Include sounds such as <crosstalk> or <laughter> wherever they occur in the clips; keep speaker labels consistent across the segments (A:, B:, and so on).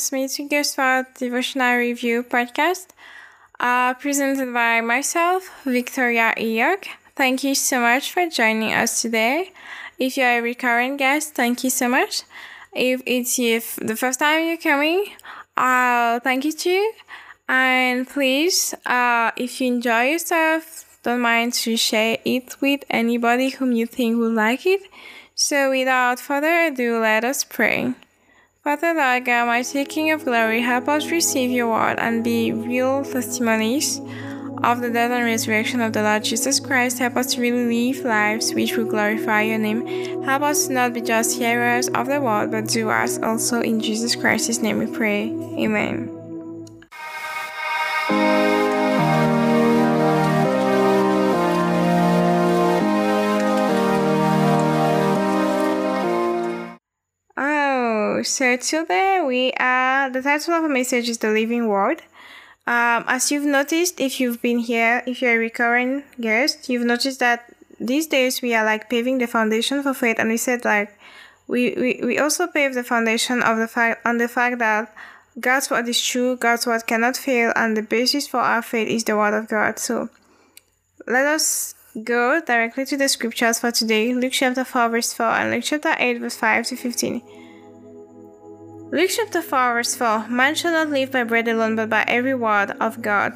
A: to the Smith Devotional Review podcast, uh, presented by myself, Victoria Eyog. Thank you so much for joining us today. If you're a recurrent guest, thank you so much. If it's if the first time you're coming, uh, thank you too. And please, uh, if you enjoy yourself, don't mind to share it with anybody whom you think would like it. So without further ado, let us pray. Father God, mighty King of glory, help us receive your word and be real testimonies of the death and resurrection of the Lord Jesus Christ. Help us to really live lives which will glorify your name. Help us to not be just hearers of the word, but doers also. In Jesus Christ's name we pray. Amen. So today we are the title of the message is the living word. Um, as you've noticed, if you've been here, if you're a recurring guest, you've noticed that these days we are like paving the foundation for faith, and we said like we, we, we also pave the foundation of the fact on the fact that God's word is true, God's word cannot fail, and the basis for our faith is the word of God. So let us go directly to the scriptures for today, Luke chapter 4 verse 4 and Luke chapter 8 verse 5 to 15. Luke chapter 4 verse 4 Man shall not live by bread alone but by every word of God.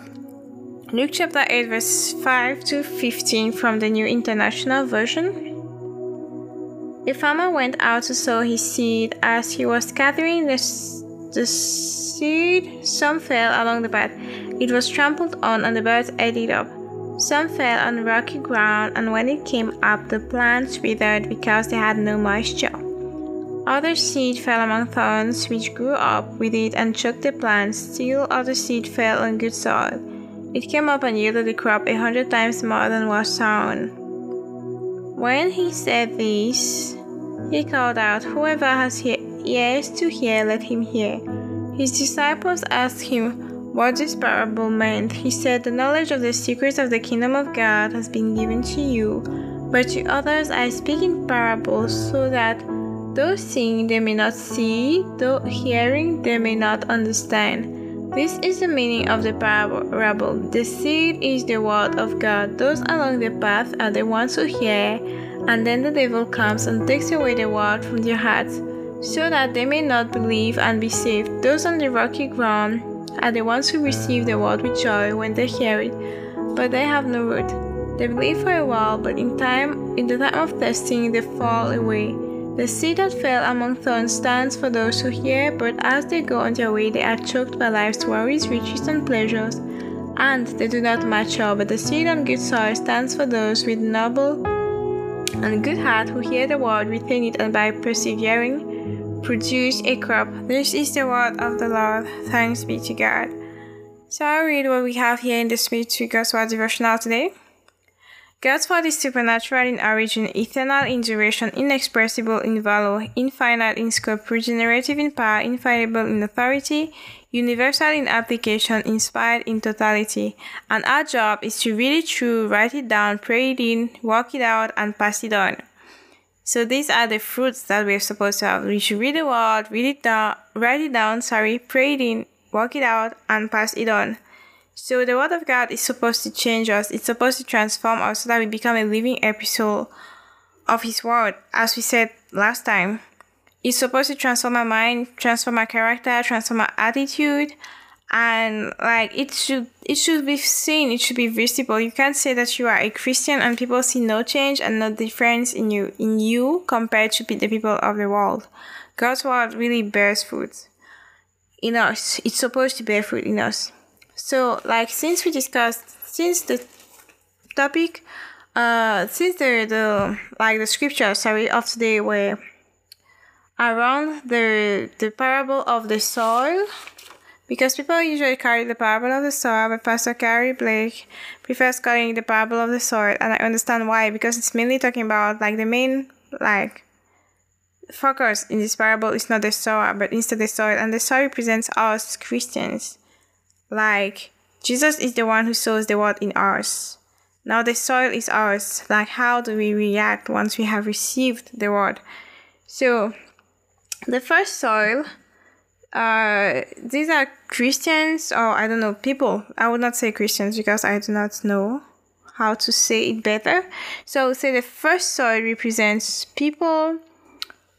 A: Luke chapter 8 verse 5 to 15 from the New International Version. A farmer went out to sow his seed. As he was scattering the, the seed, some fell along the path. It was trampled on and the birds ate it up. Some fell on rocky ground, and when it came up, the plants withered because they had no moisture. Other seed fell among thorns, which grew up with it and choked the plants. Still other seed fell on good soil. It came up and yielded a crop a hundred times more than was sown. When he said this, he called out, Whoever has ears to hear, let him hear. His disciples asked him what this parable meant. He said, The knowledge of the secrets of the kingdom of God has been given to you, but to others I speak in parables, so that Though seeing they may not see, though hearing they may not understand. This is the meaning of the parable. The seed is the word of God. Those along the path are the ones who hear, and then the devil comes and takes away the word from their hearts, so that they may not believe and be saved. Those on the rocky ground are the ones who receive the word with joy when they hear it, but they have no root. They believe for a while, but in time, in the time of testing, they fall away. The seed that fell among thorns stands for those who hear, but as they go on their way, they are choked by life's worries, riches, and pleasures, and they do not mature. But the seed on good soil stands for those with noble and good heart who hear the word, retain it, and by persevering, produce a crop. This is the word of the Lord. Thanks be to God. So I'll read what we have here in the Smith Wigglesworth devotional today. God's word is supernatural in origin, eternal in duration, inexpressible in value, infinite in scope, regenerative in power, infallible in authority, universal in application, inspired in totality. And our job is to read it through, write it down, pray it in, walk it out, and pass it on. So these are the fruits that we're supposed to have. We should read the word, read it down, write it down, sorry, pray it in, walk it out, and pass it on. So the word of God is supposed to change us. It's supposed to transform us so that we become a living episode of his word. As we said last time, it's supposed to transform our mind, transform our character, transform our attitude, and like it should it should be seen, it should be visible. You can't say that you are a Christian and people see no change and no difference in you in you compared to the people of the world. God's word really bears fruit in us. It's supposed to bear fruit in us. So, like, since we discussed, since the topic, uh, since the, the, like, the scripture, sorry, of today were around the, the parable of the soil, because people usually carry the parable of the soil, but Pastor Curry Blake prefers calling the parable of the soil, and I understand why, because it's mainly talking about, like, the main, like, focus in this parable is not the soil, but instead the soil, and the soil represents us Christians. Like, Jesus is the one who sows the word in ours. Now the soil is ours. Like, how do we react once we have received the word? So, the first soil uh, these are Christians, or I don't know, people. I would not say Christians because I do not know how to say it better. So I would say the first soil represents people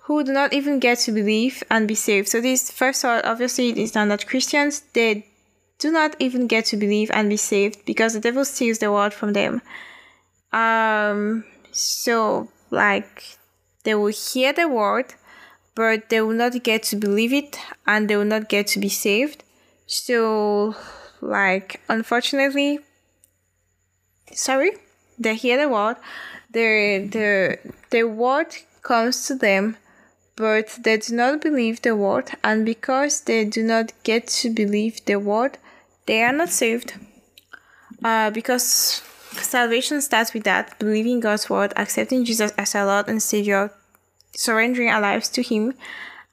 A: who do not even get to believe and be saved. So this first soil, obviously, are not Christians. They do not even get to believe and be saved because the devil steals the word from them. Um, so like they will hear the word but they will not get to believe it and they will not get to be saved. So, like, unfortunately, sorry, they hear the word, the, the, the word comes to them, but they do not believe the word, and because they do not get to believe the word, they are not saved. Uh, because salvation starts with that believing God's word, accepting Jesus as our Lord and Savior, surrendering our lives to Him,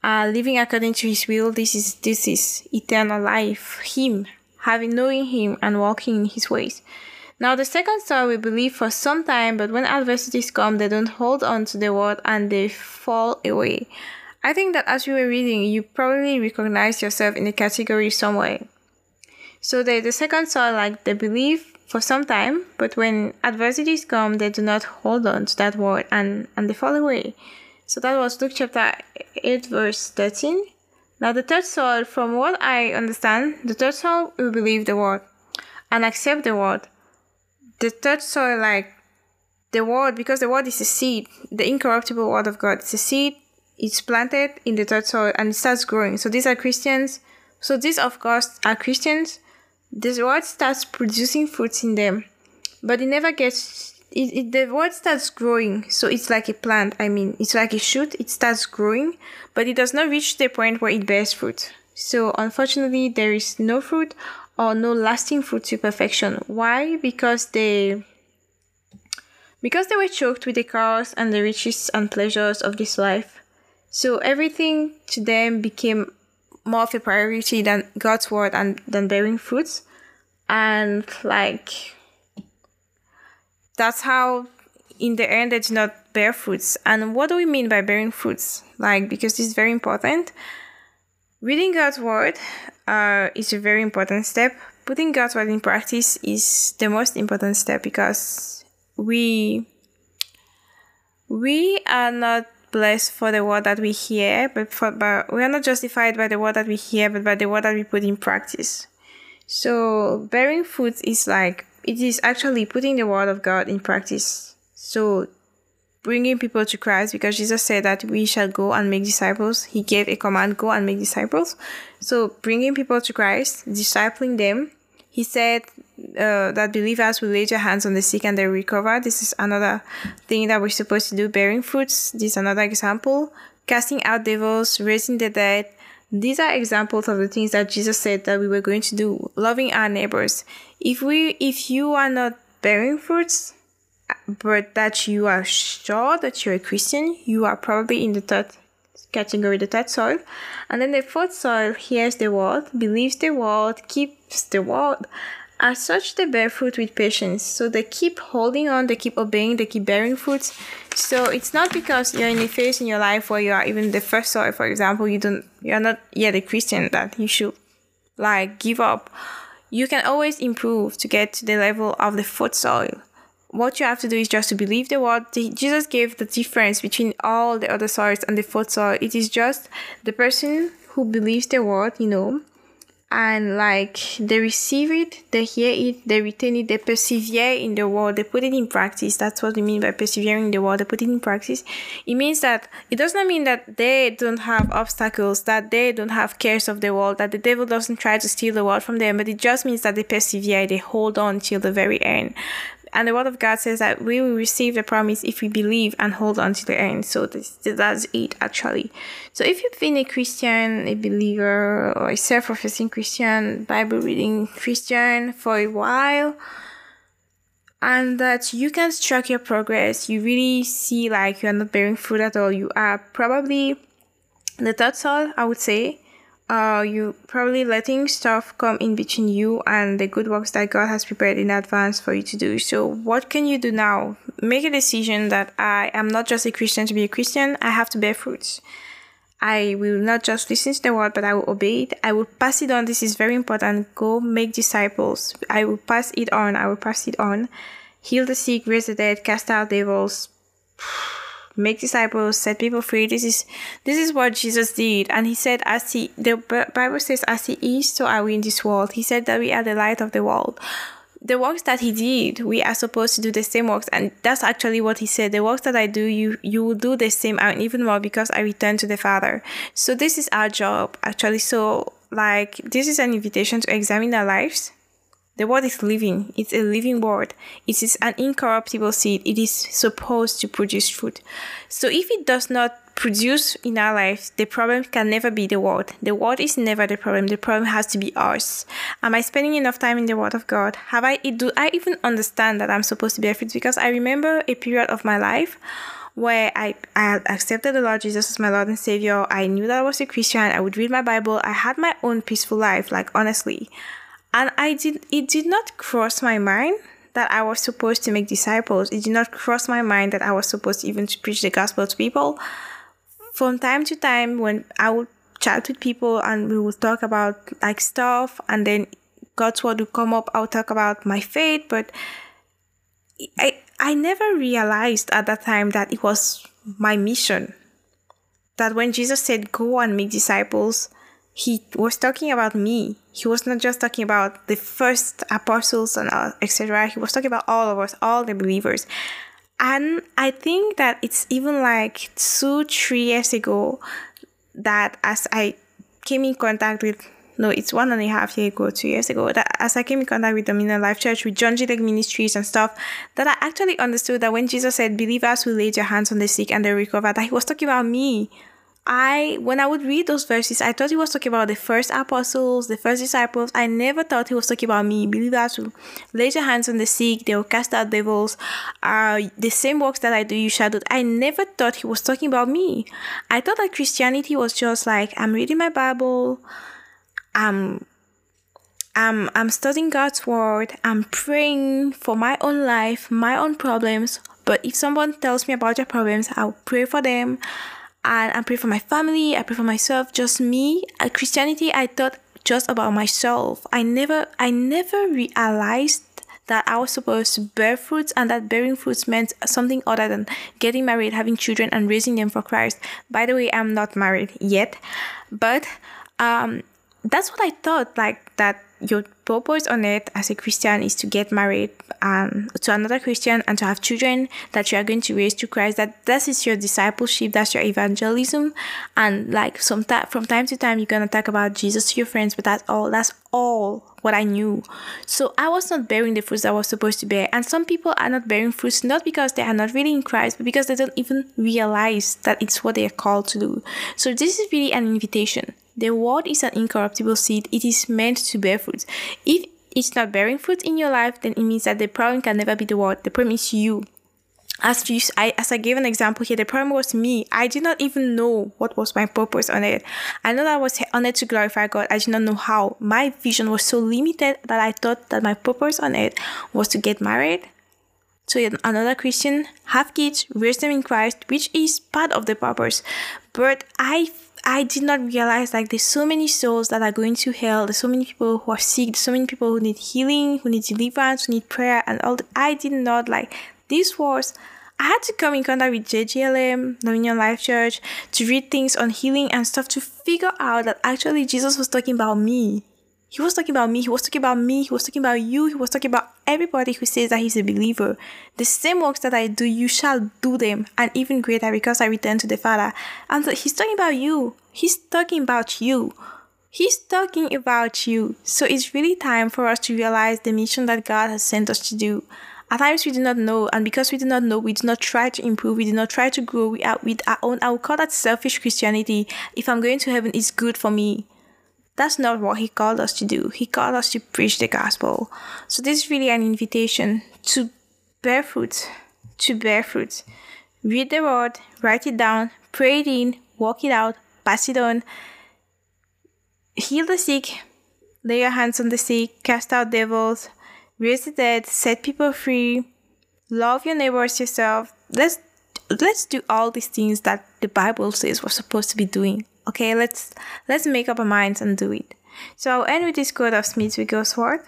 A: uh, living according to His will. This is this is eternal life. Him, having knowing Him and walking in His ways. Now the second star we believe for some time, but when adversities come, they don't hold on to the word and they fall away. I think that as you were reading, you probably recognize yourself in the category somewhere. So the, the second star, like they believe for some time, but when adversities come, they do not hold on to that word and, and they fall away. So that was Luke chapter 8, verse 13. Now, the third soul, from what I understand, the third soul will believe the word and accept the word. The third soul, like the word, because the word is a seed, the incorruptible word of God, it's a seed, it's planted in the third soil and it starts growing. So these are Christians. So these, of course, are Christians. This word starts producing fruits in them, but it never gets it, it, the word starts growing so it's like a plant i mean it's like a shoot it starts growing but it does not reach the point where it bears fruit. So unfortunately there is no fruit or no lasting fruit to perfection. Why? Because they because they were choked with the cars and the riches and pleasures of this life. So everything to them became more of a priority than god's word and than bearing fruits and like that's how in the end they it's not bear fruits. And what do we mean by bearing fruits? Like because this is very important. Reading God's word uh, is a very important step. Putting God's word in practice is the most important step because we we are not blessed for the word that we hear, but for but we are not justified by the word that we hear, but by the word that we put in practice. So bearing fruit is like it is actually putting the word of God in practice. So, bringing people to Christ because Jesus said that we shall go and make disciples. He gave a command go and make disciples. So, bringing people to Christ, discipling them. He said uh, that believers will lay their hands on the sick and they recover. This is another thing that we're supposed to do. Bearing fruits. This is another example. Casting out devils, raising the dead, these are examples of the things that Jesus said that we were going to do, loving our neighbors. If we if you are not bearing fruits, but that you are sure that you're a Christian, you are probably in the third category, the third soil. And then the fourth soil hears the word, believes the word, keeps the word, as such, they bear fruit with patience. So they keep holding on, they keep obeying, they keep bearing fruits. So it's not because you're in a phase in your life where you are even the first soil, for example, you don't, you're not yet a Christian that you should like give up. You can always improve to get to the level of the foot soil. What you have to do is just to believe the word. Jesus gave the difference between all the other soils and the foot soil. It is just the person who believes the word, you know, and like they receive it, they hear it, they retain it, they persevere in the word, they put it in practice. That's what we mean by persevering in the word, they put it in practice. It means that it does not mean that they don't have obstacles, that they don't have cares of the world, that the devil doesn't try to steal the world from them, but it just means that they persevere, they hold on till the very end. And the word of God says that we will receive the promise if we believe and hold on to the end. So this, that's it actually. So if you've been a Christian, a believer, or a self-professing Christian, Bible reading Christian for a while, and that you can track your progress, you really see like you're not bearing fruit at all. You are probably the third soul, I would say uh, you probably letting stuff come in between you and the good works that God has prepared in advance for you to do. So, what can you do now? Make a decision that I am not just a Christian to be a Christian, I have to bear fruits. I will not just listen to the word, but I will obey it. I will pass it on. This is very important. Go make disciples. I will pass it on. I will pass it on. Heal the sick, raise the dead, cast out devils, <sighs> make disciples, set people free. This is this is what Jesus did, and he said, "As he the Bible says, as he is, so are we in this world." He said that we are the light of the world the works that he did, we are supposed to do the same works, and that's actually what he said. The works that I do, you you will do the same and even more because I return to the Father. So this is our job actually. So like this is an invitation to examine our lives. The word is living. It's a living word. It is an incorruptible seed. It is supposed to produce fruit. So if it does not produce in our lives, the problem can never be the word. The word is never the problem. The problem has to be us. Am I spending enough time in the word of God? Have I do I even understand that I'm supposed to be a fruit? Because I remember a period of my life where I, I accepted the Lord Jesus as my Lord and Savior. I knew that I was a Christian. I would read my Bible. I had my own peaceful life, like honestly. And I did it did not cross my mind that I was supposed to make disciples. It did not cross my mind that I was supposed even to preach the gospel to people from time to time when I would chat with people and we would talk about like stuff and then God's word would come up, I would talk about my faith, but I I never realized at that time that it was my mission. That when Jesus said go and make disciples, he was talking about me. He was not just talking about the first apostles and uh, etc. He was talking about all of us, all the believers. And I think that it's even like two, three years ago that as I came in contact with no, it's one and a half year ago, two years ago, that as I came in contact with Dominion Life Church, with John G. Lake Ministries and stuff, that I actually understood that when Jesus said, believers will lay their hands on the sick and they recover, that he was talking about me. I when I would read those verses, I thought he was talking about the first apostles, the first disciples. I never thought he was talking about me. Believers will lay their hands on the sick, they will cast out devils. Uh, the same works that I do, you shall do. I never thought he was talking about me. I thought that Christianity was just like I'm reading my Bible, I'm I'm I'm studying God's word, I'm praying for my own life, my own problems. But if someone tells me about their problems, I'll pray for them and I pray for my family, I pray for myself, just me. At Christianity, I thought just about myself. I never, I never realized that I was supposed to bear fruits and that bearing fruits meant something other than getting married, having children, and raising them for Christ. By the way, I'm not married yet, but um, that's what I thought. Like that, your purpose on earth as a Christian is to get married um, to another Christian and to have children that you are going to raise to Christ. That this is your discipleship, that's your evangelism, and like some ta- from time to time you're gonna talk about Jesus to your friends, but that's all. That's all what I knew. So I was not bearing the fruits I was supposed to bear. And some people are not bearing fruits not because they are not really in Christ, but because they don't even realize that it's what they are called to do. So this is really an invitation. The word is an incorruptible seed. It is meant to bear fruit. If it's not bearing fruit in your life, then it means that the problem can never be the word. The problem is you. As you, I, as I gave an example here, the problem was me. I did not even know what was my purpose on it. I know that I was on it to glorify God. I did not know how. My vision was so limited that I thought that my purpose on it was to get married, to another Christian, have kids, raise them in Christ, which is part of the purpose. But I I did not realize like there's so many souls that are going to hell. There's so many people who are sick. There's so many people who need healing, who need deliverance, who need prayer, and all. The, I did not like this was. I had to come in contact with JGLM, Dominion Life Church, to read things on healing and stuff to figure out that actually Jesus was talking about me. He was talking about me. He was talking about me. He was talking about you. He was talking about everybody who says that he's a believer. The same works that I do, you shall do them, and even greater because I return to the Father. And so he's talking about you. He's talking about you. He's talking about you. So it's really time for us to realize the mission that God has sent us to do. At times we do not know, and because we do not know, we do not try to improve, we do not try to grow we are, with our own. I would call that selfish Christianity. If I'm going to heaven, it's good for me. That's not what he called us to do. He called us to preach the gospel. So this is really an invitation to bear fruit, to bear fruit. Read the word, write it down, pray it in, walk it out, pass it on. Heal the sick, lay your hands on the sick, cast out devils, raise the dead, set people free, love your neighbors yourself. Let's let's do all these things that the Bible says we're supposed to be doing. Okay, let's let's make up our minds and do it. So I'll end with this quote of Smith Wigglesworth.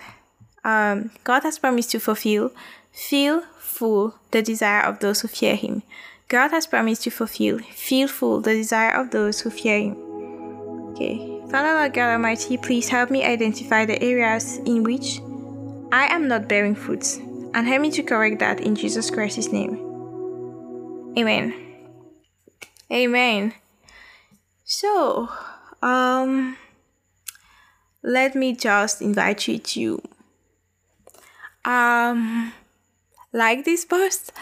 A: Um, God has promised to fulfill, feel full the desire of those who fear Him. God has promised to fulfill, feel full the desire of those who fear Him. Okay, Father Lord God Almighty, please help me identify the areas in which I am not bearing fruits, and help me to correct that in Jesus Christ's name. Amen. Amen. So, um, let me just invite you to um like this post.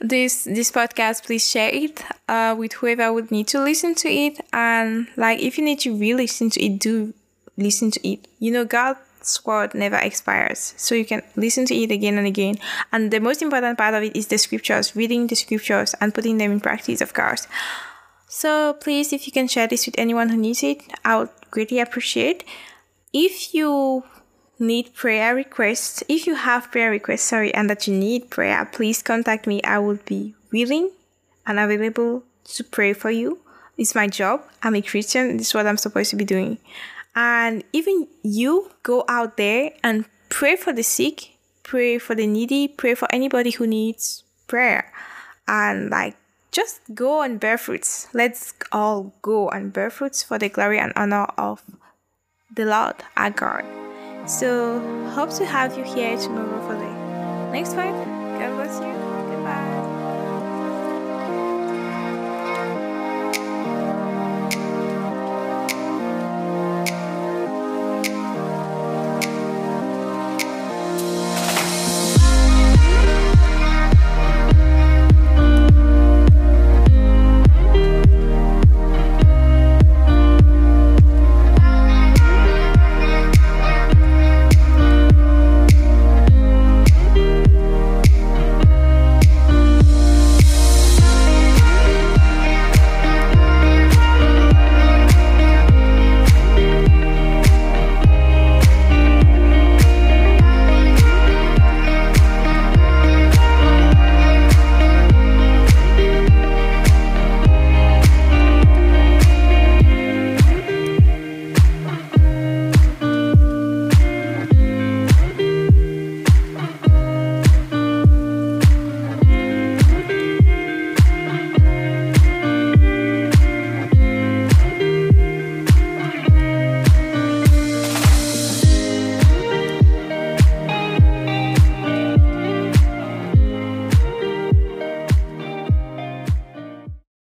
A: This this podcast please share it uh, with whoever would need to listen to it. And like if you need to re-listen to it do listen to it. You know god's word never expires so you can listen to it again and again. And the most important part of it is the scriptures reading the scriptures and putting them in practice of course so please if you can share this with anyone who needs it i would greatly appreciate if you need prayer requests, if you have prayer requests, sorry, and that you need prayer, please contact me. I will be willing and available to pray for you. It's my job. I'm a Christian. This is what I'm supposed to be doing. And even you go out there and pray for the sick, pray for the needy, pray for anybody who needs prayer. And like, just go and bear fruits. Let's all go and bear fruits for the glory and honor of the Lord our God. So, hope to have you here tomorrow for the next part.